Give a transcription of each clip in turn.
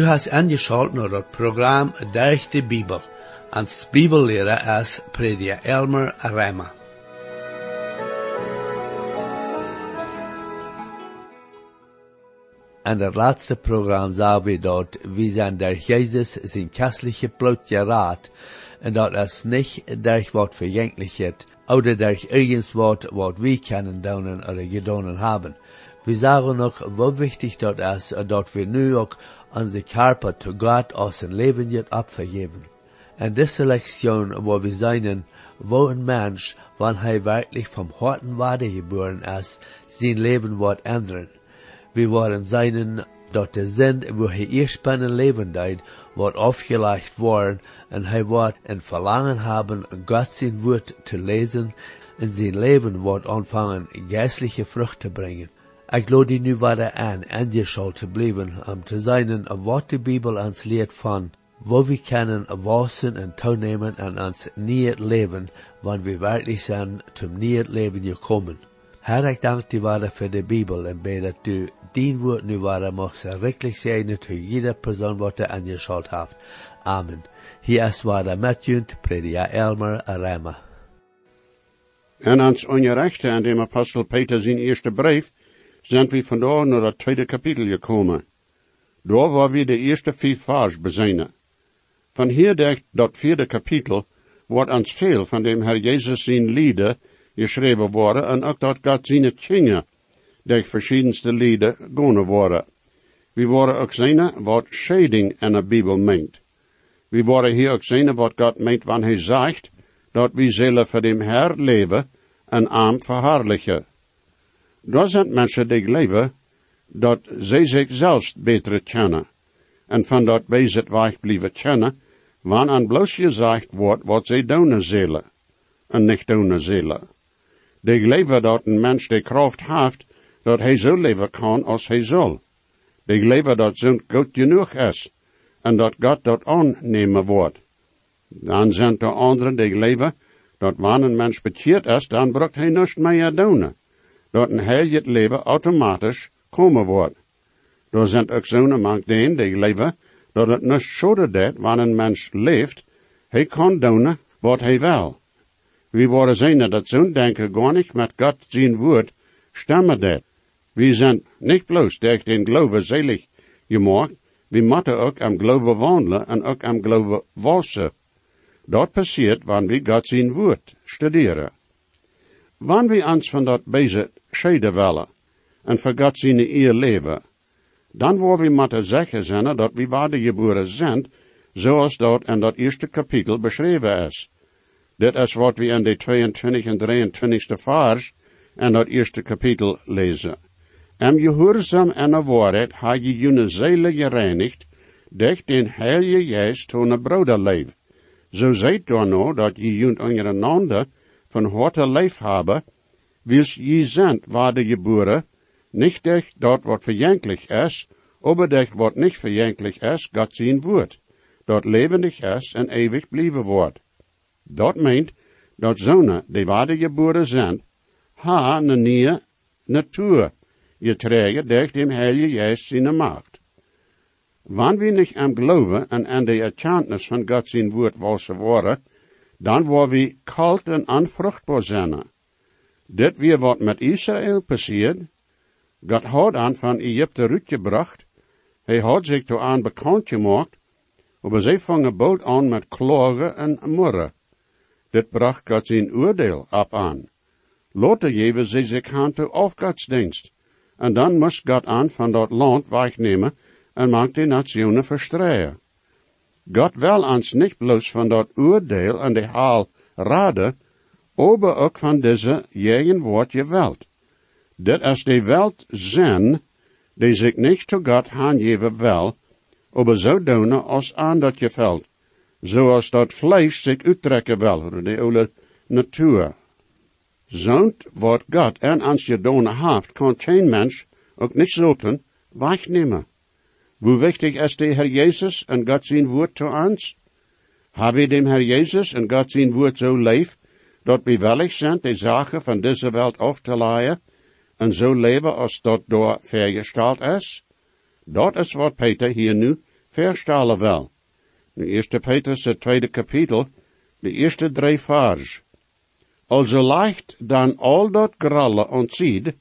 Du hast angeschaltet naar het programma Durch de Bibel. Als Bibellehrer is prediker Elmer Rema. In het laatste programma zagen we dat we zijn door Jezus zijn christelijke bloed geraad en dat is niet durch wat vergänglichheid oder durch irgendwas wat we kunnen doen oder gedaan hebben. We zagen nog hoe wichtig dat is dat we nu ook onze Körper zu Gott aus dem Leben jetzt abvergeben. In dieser Lektion, wo wir sehen, wo ein Mensch, wenn er wirklich vom harten Wade geboren ist, sein Leben wird ändern. Wir wollen sehen, dass der Sinn, wo er bei einem Leben deed, wird aufgelegt worden und er wird ein Verlangen haben, Gott sein Wort zu lesen und sein Leben wird anfangen, geistliche Früchte bringen. Ik geloof die nu waren aan aangeschalt te blijven om te zijn wat de Bibel ons leert van wo we kunnen wassen en toenemen en ons nieuw leven, wanneer we werkelijk zijn zum nieuw leven gekomen. Herr, ik dank die waarde voor de Bibel en bid dat du dien woord nu waarde mag schrikkelijk zijn voor jeder persoon wat er aangeschalt heeft. Amen. Hier is waarde met junt, predia Elmer Arama. En ans ongerechte aan dem apostel Peter zijn eerste brief, sind wir vandaag naar het tweede kapitel gekomen. Daar waar we de eerste vier vers bezinnen. Van hier dat vierde kapitel wordt ons veel van dem Herr Jezus zijn lieden geschreven worden en ook dat God zijn tjingen durch verschiedenste lieden gonen worden. We worden ook zien wat shading in de Bibel meent. We worden hier ook zien wat God meent wanneer hij zegt dat we zullen voor dem Herr leven en arm verhaarlijken. Er zijn mensen die geloven dat zij zichzelf beter kennen. En van dat bezit weg blijven kennen, wanneer aan bloos gezegd wordt wat zij doen zullen. En niet doen zullen. Die geloven dat een mens die kracht heeft, dat hij zo leven kan als hij zal. Die geloven dat zijn goed genoeg is. En dat God dat aannemen wordt. Dan zijn er anderen die geloven dat wanneer een mens bekeerd is, dan brukt hij niets meer doen dat een het leven automatisch komen wordt. Er zijn ook zo'n mank deen die leven dat het niet schade dat wanneer een mens leeft, hij kan doen wat hij wil. We worden zien dat zo'n denken gar niet met God zijn woord stemmen dat. We zijn niet bloos durch den geloven zelig gemaakt, we moeten ook am geloven wandelen en ook am geloven wassen. Dat passiert wanneer we God zijn woord studeren. Wanneer we ons van dat bezig scheiden willen en vergat zijn eer leven, dan worden we moeten zeggen zijn dat we waardegeboren zijn, zoals dat in dat eerste kapitel beschreven is. Dit is wat we in de 22 en 23 vers in dat eerste kapitel lezen. Em gehoorzaam en de waarheid ha je june gereinigd, durch den heilige geest toen een broederleef. Zo zijt dan nou dat je junt ondereinander van harte leef hebben, wils je zijn waarde geboren, nicht durch dort wat verjänklich is, aber durch wat nicht verjänklich is, Gott zien woord, dat levendig is en eeuwig blijven wordt. Dat meent dat zonen die waarde geboren zijn, ha een nieuwe natuur getragen durch dem Heilige Geist zijn macht. Wanneer we niet am geloven en aan de erkenntnis van God zijn woord wassen worden, dan worden we kalt en onvruchtbaar zijn. Dit weer wat met Israël passiert. God had aan van Egypte uitgebracht. Hij had zich toe aan bekend gemaakt. Maar zij vangen bald aan met klagen en murren. Dit bracht God zijn oordeel op aan. Later geven zij zich aan toe auf godsdienst. En dan moest God aan van dat land wegnemen en maakt de nationen verstreien. God wil ons niet bloos van dat oordeel en de haal raden, aber ook van deze jegen woord je welt. Dat is de welt zijn, die zich niet tot God aangeven wil, aber zo doen als aan dat je veld, zoals dat vlees zich uittrekken wil, de oude natuur. Zo'n wat God en ans je doen heeft, kan geen mens ook niet zulten wegnemen. Hoe wichtig is de Herr Jezus en God zijn woord zu ons? Hebben we dem Herr Jezus en God zijn woord zo lief, dat willig zijn de zaken van deze wereld af te leiden en zo leven als dat door vergesteld is? Dat is wat Peter hier nu verstalen wel. De eerste Petrus, het tweede kapitel, de eerste drie vers. Also leicht dan al dat grallen ontziet,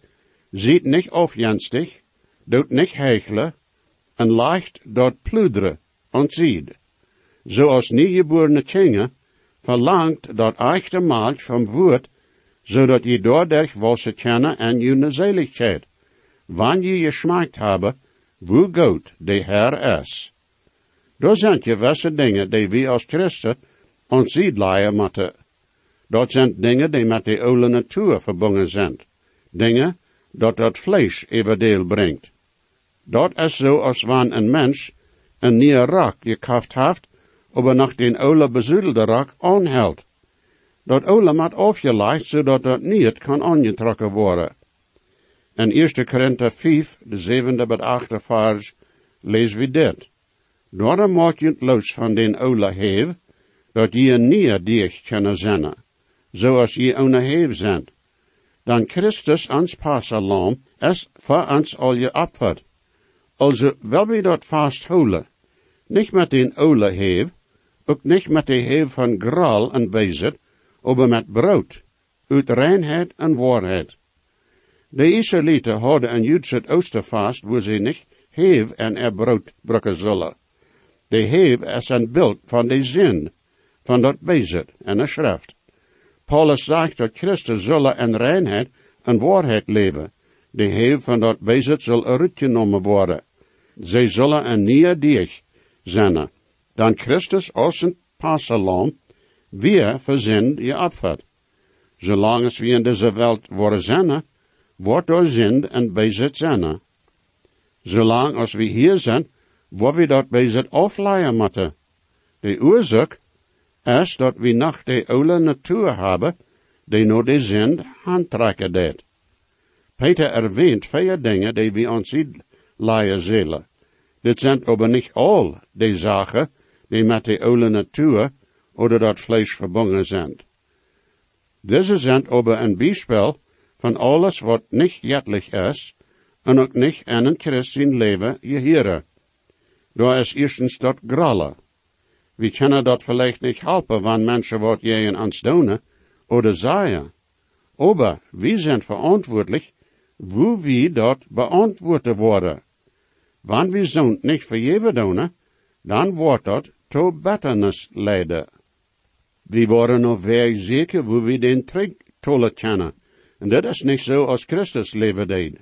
ziet niet afjenstig, doet niet hechelen, en leicht dat pluderen ontziet. Zoals nieuwgeborene kinderen verlangt dat echte maalt van woord, zodat je doordat was kennen en je zeligheid, wanneer je geschmaakt hebben, hoe goed de Heer is. Dat zijn gewisse dingen die we als christen ons leiden moeten. Dat zijn dingen die met de oude natuur verbonden zijn. Dingen dat het vlees everdeel brengt. Dat is zo als wanneer een mens een nieuwe rak gekauft heeft, aber nach den oude bezuidelde rak aanhelt. Dat oude moet afgelegd, zodat dat niet kan aangetrokken worden. In 1 Korinther 5, de zevende bij achtste vers, lezen we dit. Daarom maak je los van den oude heef, dat je niet dicht kunnen zijn, zoals je een heef zijn. Dan Christus ons passalam is voor ons al je opvat. Also, wil we dat vasthouden, niet met den oude heef, ook niet met de heef van gral en bezit, maar met brood, uit reinheid en waarheid. De Israëlieten hadden een Joodse oosterfast waar ze niet heef en er brood brukken zullen. De heef is een beeld van de zin, van dat bezit en de schrift. Paulus zegt dat Christus zullen in reinheid en waarheid leven. De heef van dat bezit zal eruit genomen worden. Zij zullen een nieuwe dier zijn. Dan Christus als een passalam weer verzin je opvat. Zolang als we in deze wereld worden zijn, wordt door zin en bezit zijn. Zolang als we hier zijn, wordt we dat bezit afleiden moeten. De oorzaak is dat we nog de oude natuur hebben, die door de zin handtrekken deed. Peter erwähnt vier dingen die we ons leien zullen. Dit zijn aber niet al die zaken die met de oude natuur oder dat vlees verbonden zijn. Deze zijn aber een bijspel van alles wat jettelijk is, en ook niet een christen leven geheren. Daar is eerstens dat grallen. We kunnen dat vielleicht niet helpen, wanneer mensen wat je ons doen, oder zeggen. Aber we zijn verantwoordelijk, hoe we dat beantwoorden worden. Wanneer we zo'n niet vergeven doen, dan wordt dat tot betternis leiden. We worden nog weer zeker hoe we den trek tolle kennen. En dat is niet zo als Christus leven deed.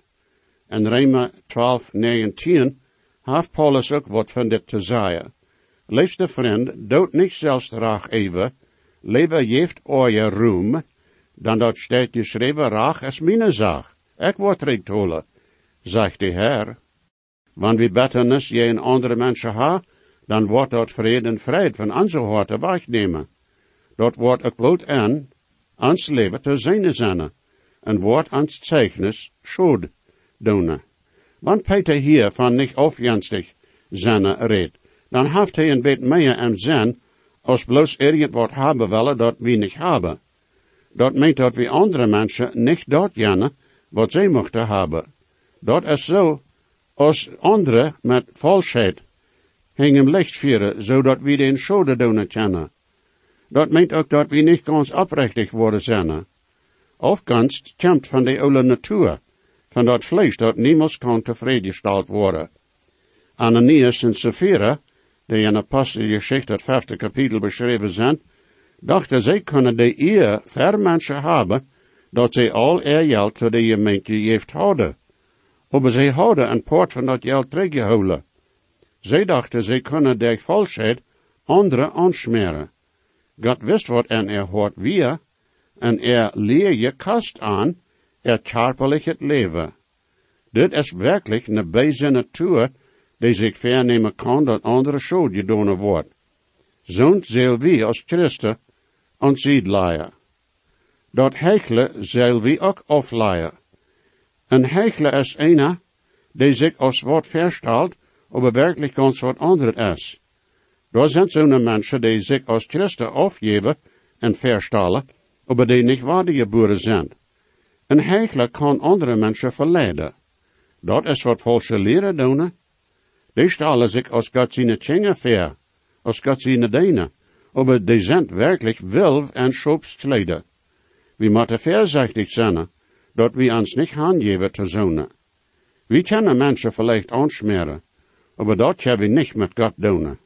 In Rema 12, 19 heeft Paulus ook wat van dit te zeggen. Liefste vriend, dood niet zelfs raag even, leven heeft oje roem, dan dat staat geschreven raag is mijn zaak. Ik word recht holen, zegt de Heer. We betternis je een andere mensen ha, dan wordt dat vrede en vrijheid van onze harten wegnemen. Dat wordt ook bloot aan, ons leven te zijn zijn, en wordt ons zeichnis schuld doen. Want Peter hier van niet afjanstig zijn redt, dan heeft hij een beetje meer en zin, als bloos wat hebben willen dat we niet hebben. Dat meent dat we andere mensen niet dat jenne wat zij mochten hebben. Dat is zo, als anderen met valsheid hingen licht vieren, zodat we den schode doen kennen. Dat meent ook dat we niet ganz oprechtig worden zijn. Ganz komt van de oude natuur, van dat vlees dat niemals kan tevreden worden. Ananias en Sapphira, die in Apostelgeschichte het vijfde kapitel beschreven zijn, dachten zij kunnen de eer ver mensen hebben, dat zij al er geld voor de gemeente heeft houden. Maar zij houden een poort van dat geld teruggehouden. Zij dachten zij kunnen de valsheid anderen aansmeren. God wist wat en er hoort weer, en er leer je kast aan, er charpelig het leven. Dit is werkelijk een bijzijn natuur, die zich vernemen kan dat andere schuld gedaan wordt. Zo'n zal wie als Christen ons leien. Dat hechelen zal wie ook afleien. Een hechelen is een die zich als wat verstelt, aber werkelijk ganz wat ander is. Daar zijn zo'n mensen die zich als Christen afgeven en verstellen, aber die niet boeren zijn. Een heichler kan andere mensen verleiden. Dat is wat valse leren doen. Die stellen sich aus Gott seine Tjenge ver, aus Gott seine Deine, aber die sind wirklich wilf en schopskleider. We moeten voorzichtig zijn, dat we ons niet aangeven te zonen. We kunnen mensen vielleicht aansmeren, aber dat hebben we niet met God doen.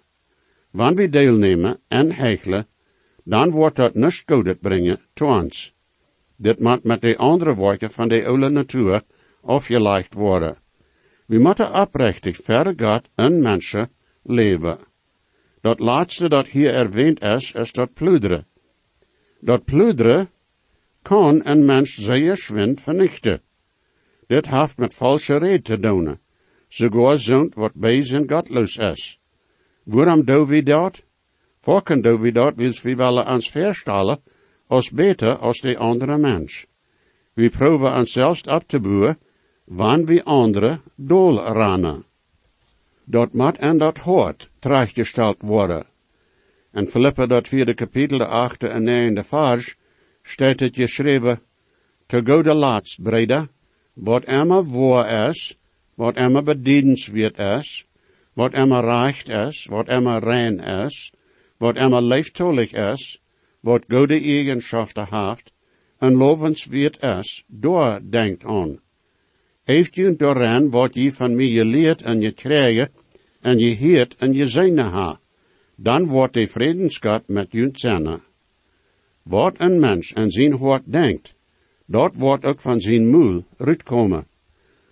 Wanneer we deelnemen en hechelen, dan wordt dat niets goeds brengen te ons. Dit moet met de andere woorden van de oude natuur afgelegd worden. We moeten oprechtig voor God en mensen leven. Dat laatste dat hier erwähnt is, is dat pluderen. Dat pluderen kan een mens zeer schwind vernichten. Dit heeft met valse red te doen, sogar zond wat bees en godloos is. Waarom doen we dat? Voorken doen we dat, wils we willen ons verstellen als beter als de andere mens. We proeven ons zelfs op te boeren, wanneer we anderen dolranen. Dat moet en dat hoort terechtgesteld worden. En Philippa dat vierde kapitel, de achte en negende vers, staat het geschreven, te gode laatst, breda, wat immer waar is, wat immer bedienenswert is, wat immer recht is, wat immer rein is, wat immer leeftolig is, wat gode eigenschaften heeft, en lovenswert is, door denkt aan. Heeft u dooraan wat je van mij geleerd en je krijgen, en je heert en je zijne ha, dan wordt de vredensgod met u zijn. Wat een mens en zijn hart denkt, dat wordt ook van zijn moel uitkomen.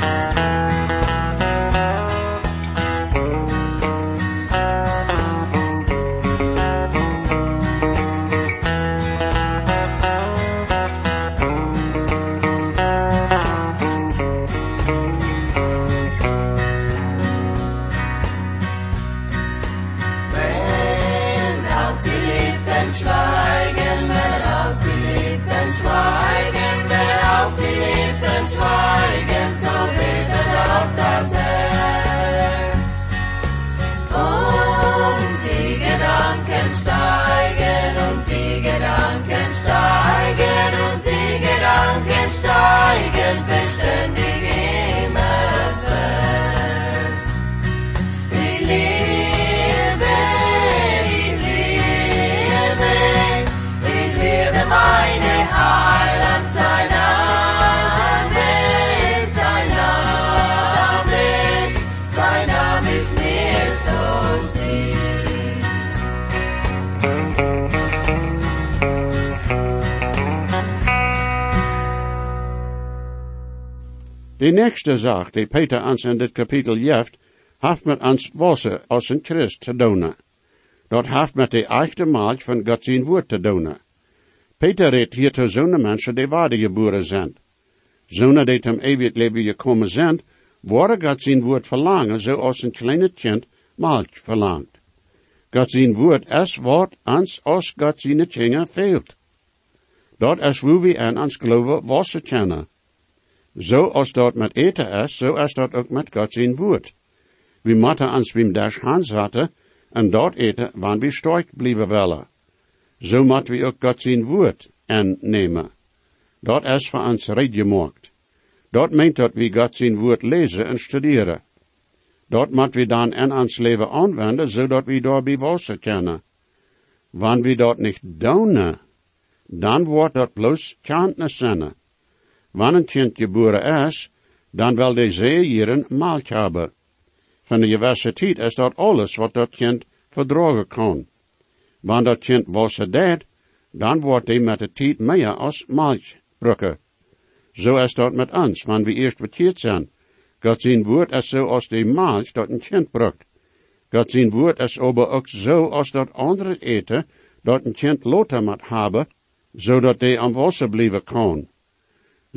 Thank you. De nächste zaak die Peter ons in dit kapitel jeft, heeft met ons wassen als een Christ te doen. Dat heeft met de echte maag van God zijn woord te doen. Peter redt hier te zo'n mensen die wedergeboren zijn. zonder dat hem eeuwig leven gekomen zijn, worden God zijn woord verlangen, zoals een kleine kind melk verlangt. God zijn woord is wat ans als God zijn tjinger veelt. Dat is hoe we aan ons geloven wassen kennen. Zo als dat met eten is, zo is dat ook met God zijn woord. We moeten ons beim dash handzaten en dat eten wanneer we sterk blijven willen. Zo moeten we ook God zijn woord aannemen. Dat is voor ons red gemaakt. Dat meent dat we God zijn woord lezen en studeren. Dat moet we dan in ons leven aanwenden, zodat we daarbij wassen kunnen. Wanneer we dat niet doen, dan wordt dat bloos zijn. Wanneer een kind geboren is, dan wil de zeejieren melk hebben. Van de universiteit is dat alles wat dat kind verdragen kan. Wanneer dat kind wassen deed, dan wordt hij met de tijd meer als melk brukken. Zo is dat met ons, wanneer we eerst bekeerd zijn. God zijn woord is zo als de melk dat een kind brukt. God zijn woord is aber ook zo als dat andere eten dat een kind loter moet hebben, zodat hij aan wasser blijven kan.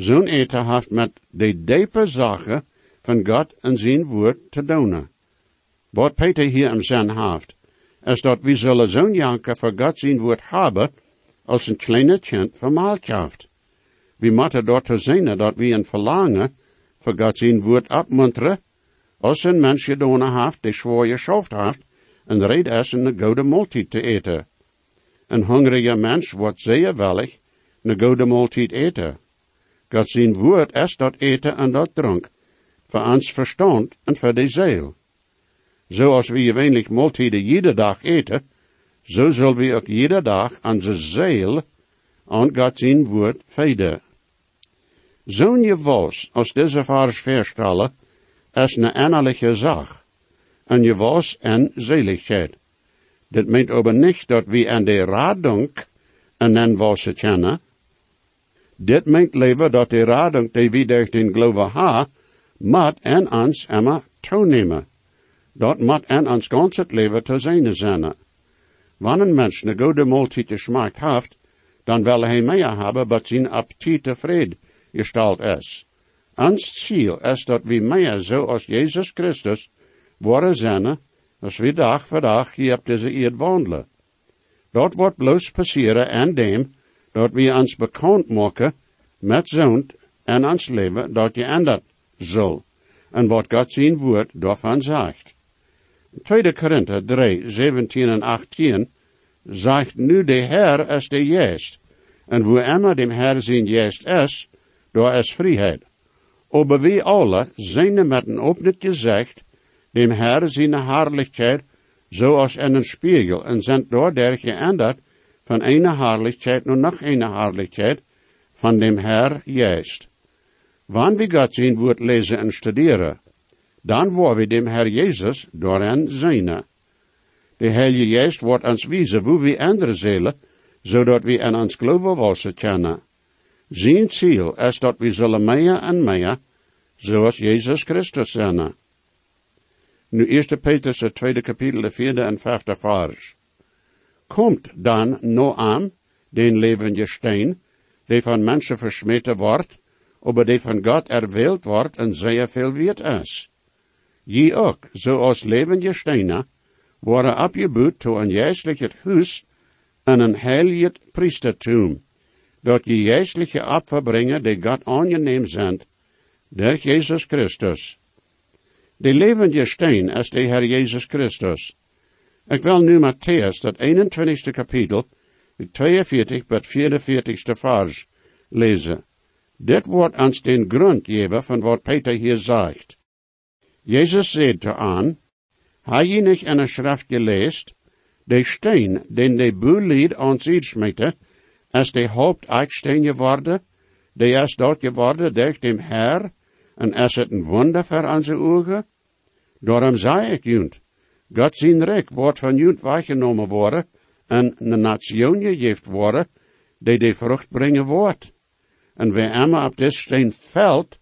Zo'n eten heeft met de diepe zaken van God en zijn woord te doen. Wat Peter hier in zijn heeft, is dat we zullen zo'n janken voor God zijn woord hebben, als een kleine kind vermaald heeft. We moeten te zijn dat we een verlangen voor God zijn woord opmunteren, als een mens gedaan heeft die zwaar geschoft heeft, en red is een goede maaltijd te eten. Een hongerige mens wordt zeer wellig een goede maaltijd eten. God zijn woord is dat eten en dat drank, voor ons verstand en voor de ziel. Zoals we gewöhnlich maaltijden iedere dag eten, zo zullen we ook iedere dag onze ziel aan God zijn woord feiden. Zo'n je was, als deze vaders verstellen, is een innerlijke zaak. Je was en zeligheid. Dit meent aber niet dat we aan de radunk en en wassen kennen. Dit meent liever dat de radunk die we durch den ha, mat en ons emma toenemen. Dat mat en ons gans het leven te zijn zijn. Wanneer een mens een goede maaltijd gesmaakt heeft, dan wil hij meer hebben, wat zijn appetit tevreden gestalt is. Ons ziel is dat we meer zo als Jezus Christus worden zijn, als we dag voor dag hier op deze eerd wandelen. Dat wordt bloos passeren en dem, dat we ons bekend maken met zo'n en ons leven dat je ändert zal, en wat God zijn woord daarvan zegt. 2 Korinther 3, 17 en 18 zegt nu de Heer is de Jeest, en wo immer dem Herr zijn Jeest is, daar is vrijheid. Aber we alle zijn met een opnet gezegd, dem Herr zijn Herrlichkeit, zoals in een spiegel, en zijn doordat geändert van eine Herrlichkeit naar nog eine Herrlichkeit, van dem Herr Jeest. Wanneer we zijn woord lezen en studeren, dan worden we dem Herr Jezus door zijn. De Heilige Geest wordt ons wijzen hoe we andere zelen, zodat we aan ons geloven wassen kennen. Zijn ziel is dat we zullen meer en meer, zoals Jezus Christus zijn. Nu 1 Petrus, het tweede kapitel, de vierde en vijfde vers. Komt dan Noam, den levende steen, die van mensen versmeten wordt, aber die van God erwählt wordt en zeer veel weet is. Je ook, zoals levende stenen, worden opgebouwd tot een juistelijk huis en een heilig priestertum, dat je juistelijke opfer brengen die God aangeneem zijn, door Jezus Christus. De levende steen is de Heer Jezus Christus. Ik wil nu Matthäus, dat 21 kapitel, 42 tot 44 vers, lezen. Dit wordt ons den grond geven van wat Peter hier zegt. Jezus zei aan, Hij je niet in een schrift geleest, de steen, den de boelied ons smeten, is de hoofdeitsteen geworden, de is dat geworden durch dem Herr, en is het een wonder voor onze ogen? Daarom zei ik junt, God zijn rijk wordt van junt weggenomen worden, en een nation gegeven worden, die de vrucht brengen wordt. En wie immer op dit steen valt,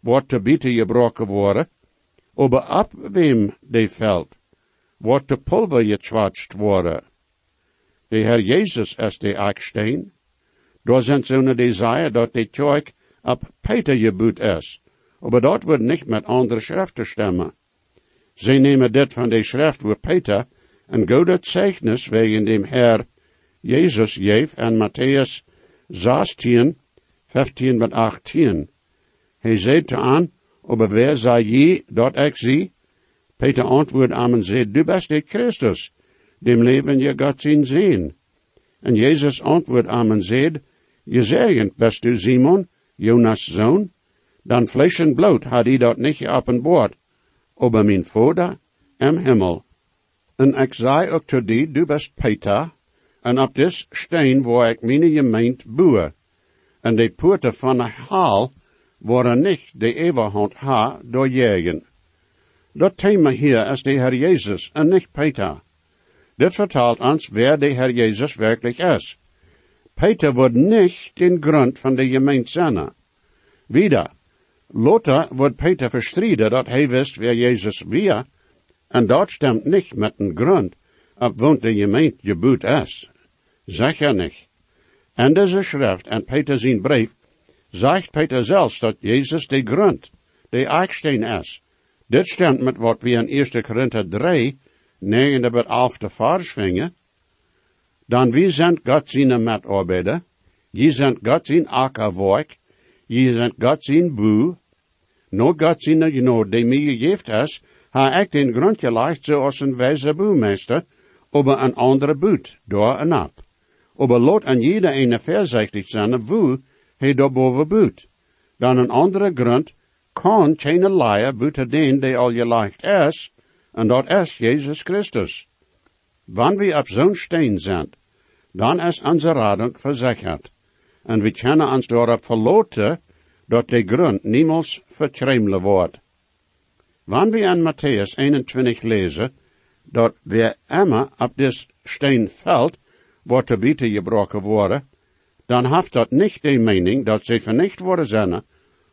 wordt te bieten gebroken worden, aber ab wem de valt, wordt de pulver gezwatst worden. De Herr Jezus is de Ecksteen. Daar zijn zo'n desire dat de kerk ab Peter geboet is. Aber dort wird nicht mit andere Schriften stemmen. Sie nehmen dit van de schrift wo Peter een goede Zeichnis wegen dem Herr Jesus geef en Matthäus 16, 15 met 18. Hij zei aan, aber wer sei je dat ik zie? Peter antwoord aan en zei, du bist de Christus, dem leven je Gott zien zien. En Jezus antwoord aan en zei, je zegend bist du Simon, Jonas zoon, dan vlees en bloed had hij dat niet geopenbaard, aber mijn Vader im Himmel. En ik zei ook tot die, du bist Peter, en op dis steen waar ik mijn gemeent boe. En de poorten van de haal worden niet de eeuwigheid ha doorjagen. Dat thema hier is de Heer Jezus en niet Peter. Dit vertelt ons wer de Heer Jezus werkelijk is. Peter wordt niet den grond van de gemeente zijn. Wieder, Lothar wordt Peter verstriden dat hij wist wer Jezus weer, en dat stemt niet met een grond, op woont de gemeente geboet is. Zeker niet. En deze schrift en Peter zijn brief, zegt Peter zelfs dat Jezus de grond, de eiksteen is. Dit stemt met wat we in 1 Korinther 3, 9 tot 11 vers vingen. Dan wie zijn God zijn metarbeider, je zijn God zijn akkerwerk, je zijn God zijn boe, no God zijn genoeg die mij gegeven is, ha ik den grond gelegd zoals een wijze boemeester, over een andere boet, door en op. Aber lot an jeder eine voorzichtig zijn, wo hij daarboven boet. Dan een andere grond kan geen leier buiten den die al gelegd is, en dat is Jezus Christus. Wanneer we op zo'n steen zijn, dan is onze radung verzekerd. En we kunnen ons daarop verloten, dat de grond niemals vertremelen wordt. Wanneer we in Matthäus 21 lezen, dat we immer op dit steen valt, wordt te bieten gebroken worden, dan heeft dat niet de mening dat ze vernicht worden zijn,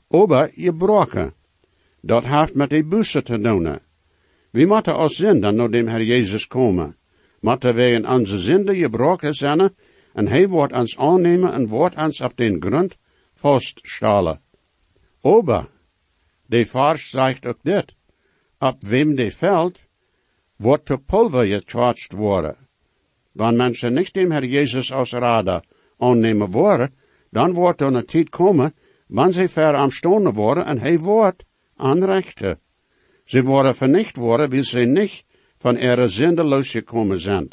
aber gebroken. Dat heeft met de bussen te doen. We moeten als zinden naar dem Herr Jezus komen. Moeten wij in onze zinden gebroken zijn, en hij wordt ons aannemen en wordt ons op den grond vaststellen. Aber, de vers zegt ook dit, op wem de veld, wordt de pulver getwatscht worden. Wanneer mensen niet dem Herr Jezus als Rader aannemen worden, dan wordt er een tijd komen, wanneer ze ver am worden en hij wordt aanrechten. Ze worden vernicht worden, wie ze niet van ihre zinde losgekomen zijn.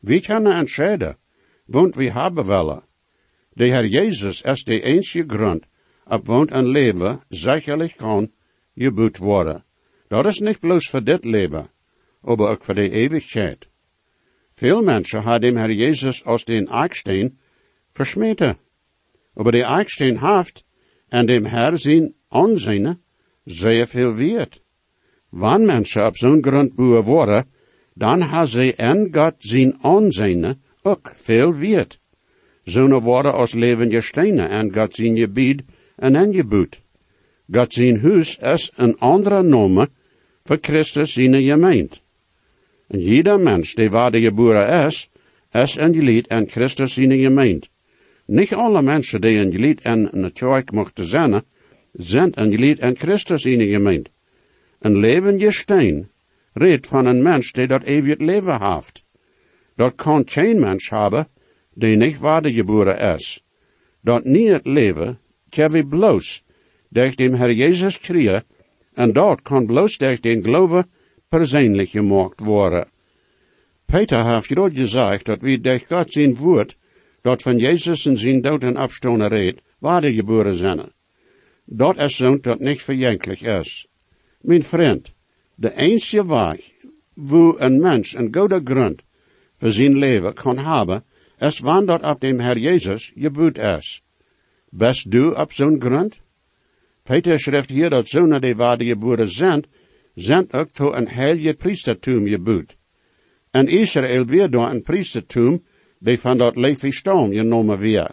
Wie kunnen entscheiden, want we hebben willen. De Herr Jezus is de enige grond, op woont een leven zekerlijk kan geboet worden. Dat is niet bloos voor dit leven, maar ook voor de eeuwigheid. Veel mensen dem Herr Jezus als den Eichstein versmeten. Aber de Eichstein haft en dem Herr zijn aanzien zeer veel weert. Wanneer mensen op zo'n grond boeren worden, dan hebben ze en God zijn aanzien ook veel weert. Zo'n worden als levende stenen en God zijn gebied en geboet. God zijn huis is een andere nomen voor Christus zijn gemeente. En jeder mens die waarde geboren is, is een gelied en Christus zijn gemeente. Niet alle mensen die een gelied en een kerk mochten zijn, zijn een gelied en Christus zijn gemeente. Een levende steen redt van een mens die dat eeuwig leven heeft. Dat kan geen mens hebben die niet waarde geboren is. Dat niet het leven, we bloos durch dem Herr Jezus kriegen, en dat kan bloos durch den geloven persoonlijk gemaakt worden. Peter heeft groot gezegd dat wie durch God zijn woord, dat van Jezus en zijn dood en reed, waarde geboren zijn. Dat is zo'n dat niet verjankelijk is. Mijn vriend, de enige weg, wo een mens een goede grond voor zijn leven kan hebben, is wanneer dat op dem Herr Jezus geboet is. Best du op zo'n grond? Peter schrijft hier dat zonen die waarde zijn, zijn ook tot een heilige priestertum geboet. En Israël weer door een priestertum, die van dat leefje stam genomen weer.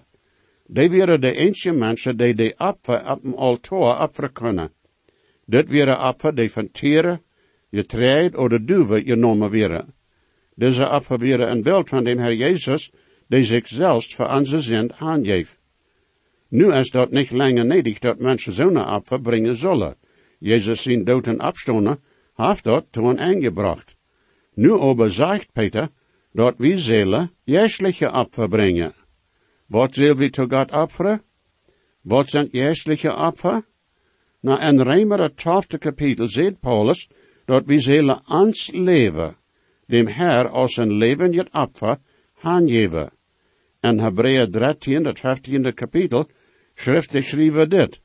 Die waren de enige mensen die de apfer op een altaar opfer kunnen. Dit waren apfer die van tieren, getreid of duwen genomen werden. Deze apfer waren een beeld van de Herr Jezus, die zichzelf voor onze zin aangeeft. Nu is dat niet langer nedig dat mensen zo'n Opfer brengen zullen. Jezus zijn dood en opstonden, heeft dat toen aangebracht. Nu aber zegt Peter, dat we zullen jährliche Opfer brengen. Wat zullen we tot God opferen? Wat zijn jährliche Opfer? Na in Römer twaalfde kapitel zegt Paulus, dat we zullen ans leven, dem Herr als een leven het Opfer, aangeven. En Hebreeën 13, het 15e kapitel, schrift geschreven dit.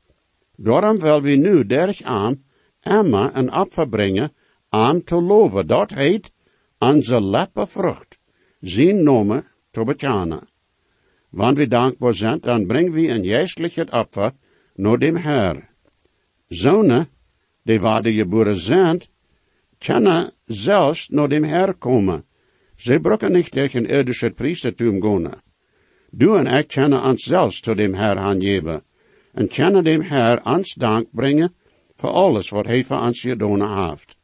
Daarom wil we nu derg aan, Emma een opfer brengen, aan te loven. Dat heet onze leppe vrucht, zijn nomen te bekennen. Wanneer we dankbaar zijn, dan brengen we een geestelijk opfer naar dem Herr. Zonen, die waar de geboren zijn, kunnen zelfs naar dem Herr komen. Ze brokken niet tegen irdische priestertum gaan. Du en ik kunnen ons zelfs tot dem Herr aangeven. En kunnen dem Herr ons dank brengen voor alles wat hij voor ons gedaan heeft.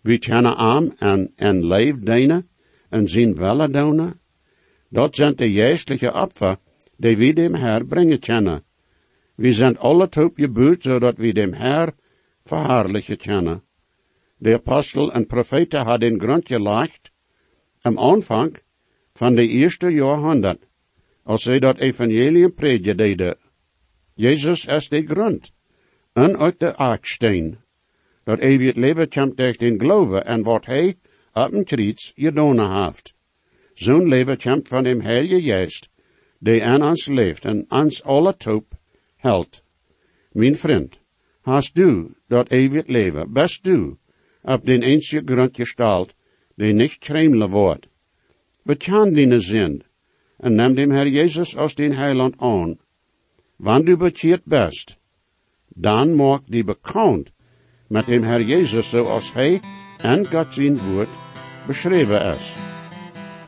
We kunnen aan en, en leef dienen en zien welle doen. Dat zijn de geestelijke opfer die we dem Herr brengen kunnen. We zijn alle top gebeurd zodat we dem Herr verhaarlijken kunnen. De apostel en profeten hadden grond gelegd am aanvang van de eerste jaarhonderd, als zij dat evangelium predikten. Jezus is de grond, en ook de aardsteen. Dat eeuwig leven komt durch den geloven en wat hij op een kriets gedaan heeft. Zo'n leven komt van dem Heilige Geest, die aan ons leeft en ons alle top helpt. Mijn vriend, hast du dat eeuwig leven, best du, op den einzige grond gestalt, die nicht kremelen wordt. Die zin, en neem dem Herr Jezus als den Heiland aan. Wanneer du bekeerd best, dan maak die bekend met dem Herr Jezus zoals hij en God zijn woord beschreven is.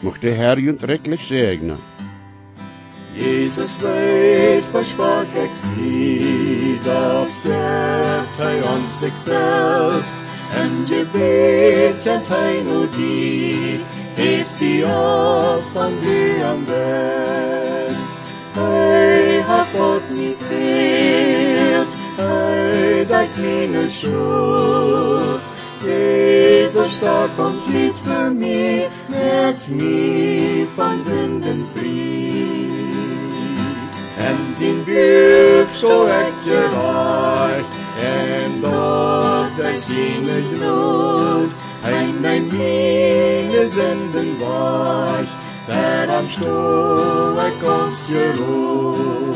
Mocht de Herr je rechtlich segnen. Jesus weet versprach ik dat geeft hij ons zichzelf en gebed kent hij nu die, heeft hij op van wie am best. Hij hat God niet geheeld, hij dekt meine Schuld. Starb vom Glied für mich, merkt mich von Sünden frei. En zijn buik zo echt gereicht, en dat hij zijn bloed, hij mijn mine zenden was, dat am stoel ik ons gerood.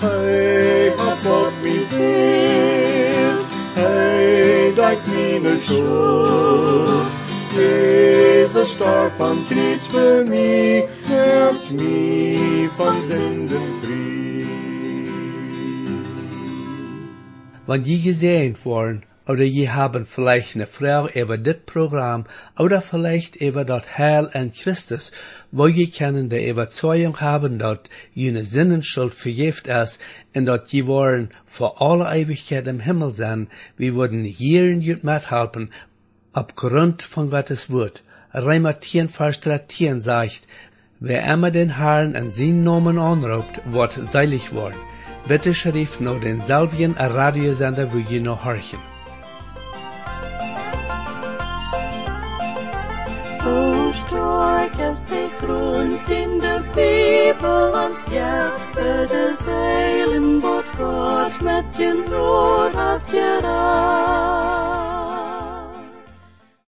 Hij hat God mich geheeld, hij dekt meine Schuld. Jesus starb am Kreuz für mich, helft mich von Sünden frei. Wenn je gesehen worden, oder je haben vielleicht eine Frau über das Programm, oder vielleicht über das Heil in Christus, wo je können die Überzeugung haben, dass jene Sinnenschuld vergift ist, und dass je wollen vor aller Ewigkeit im Himmel sein, wir würden hier in jut mithelfen, aufgrund von Gottes Wort. Römer 10, Vers 13 sagt, wer immer den Herrn in seinen Namen anruft, wird seilig worden. Bitte schrift den selben Radiosender, wo ihr noch horchen. De grond in de Bibel ons ja, het is heilen wat God met je nood had gedaan.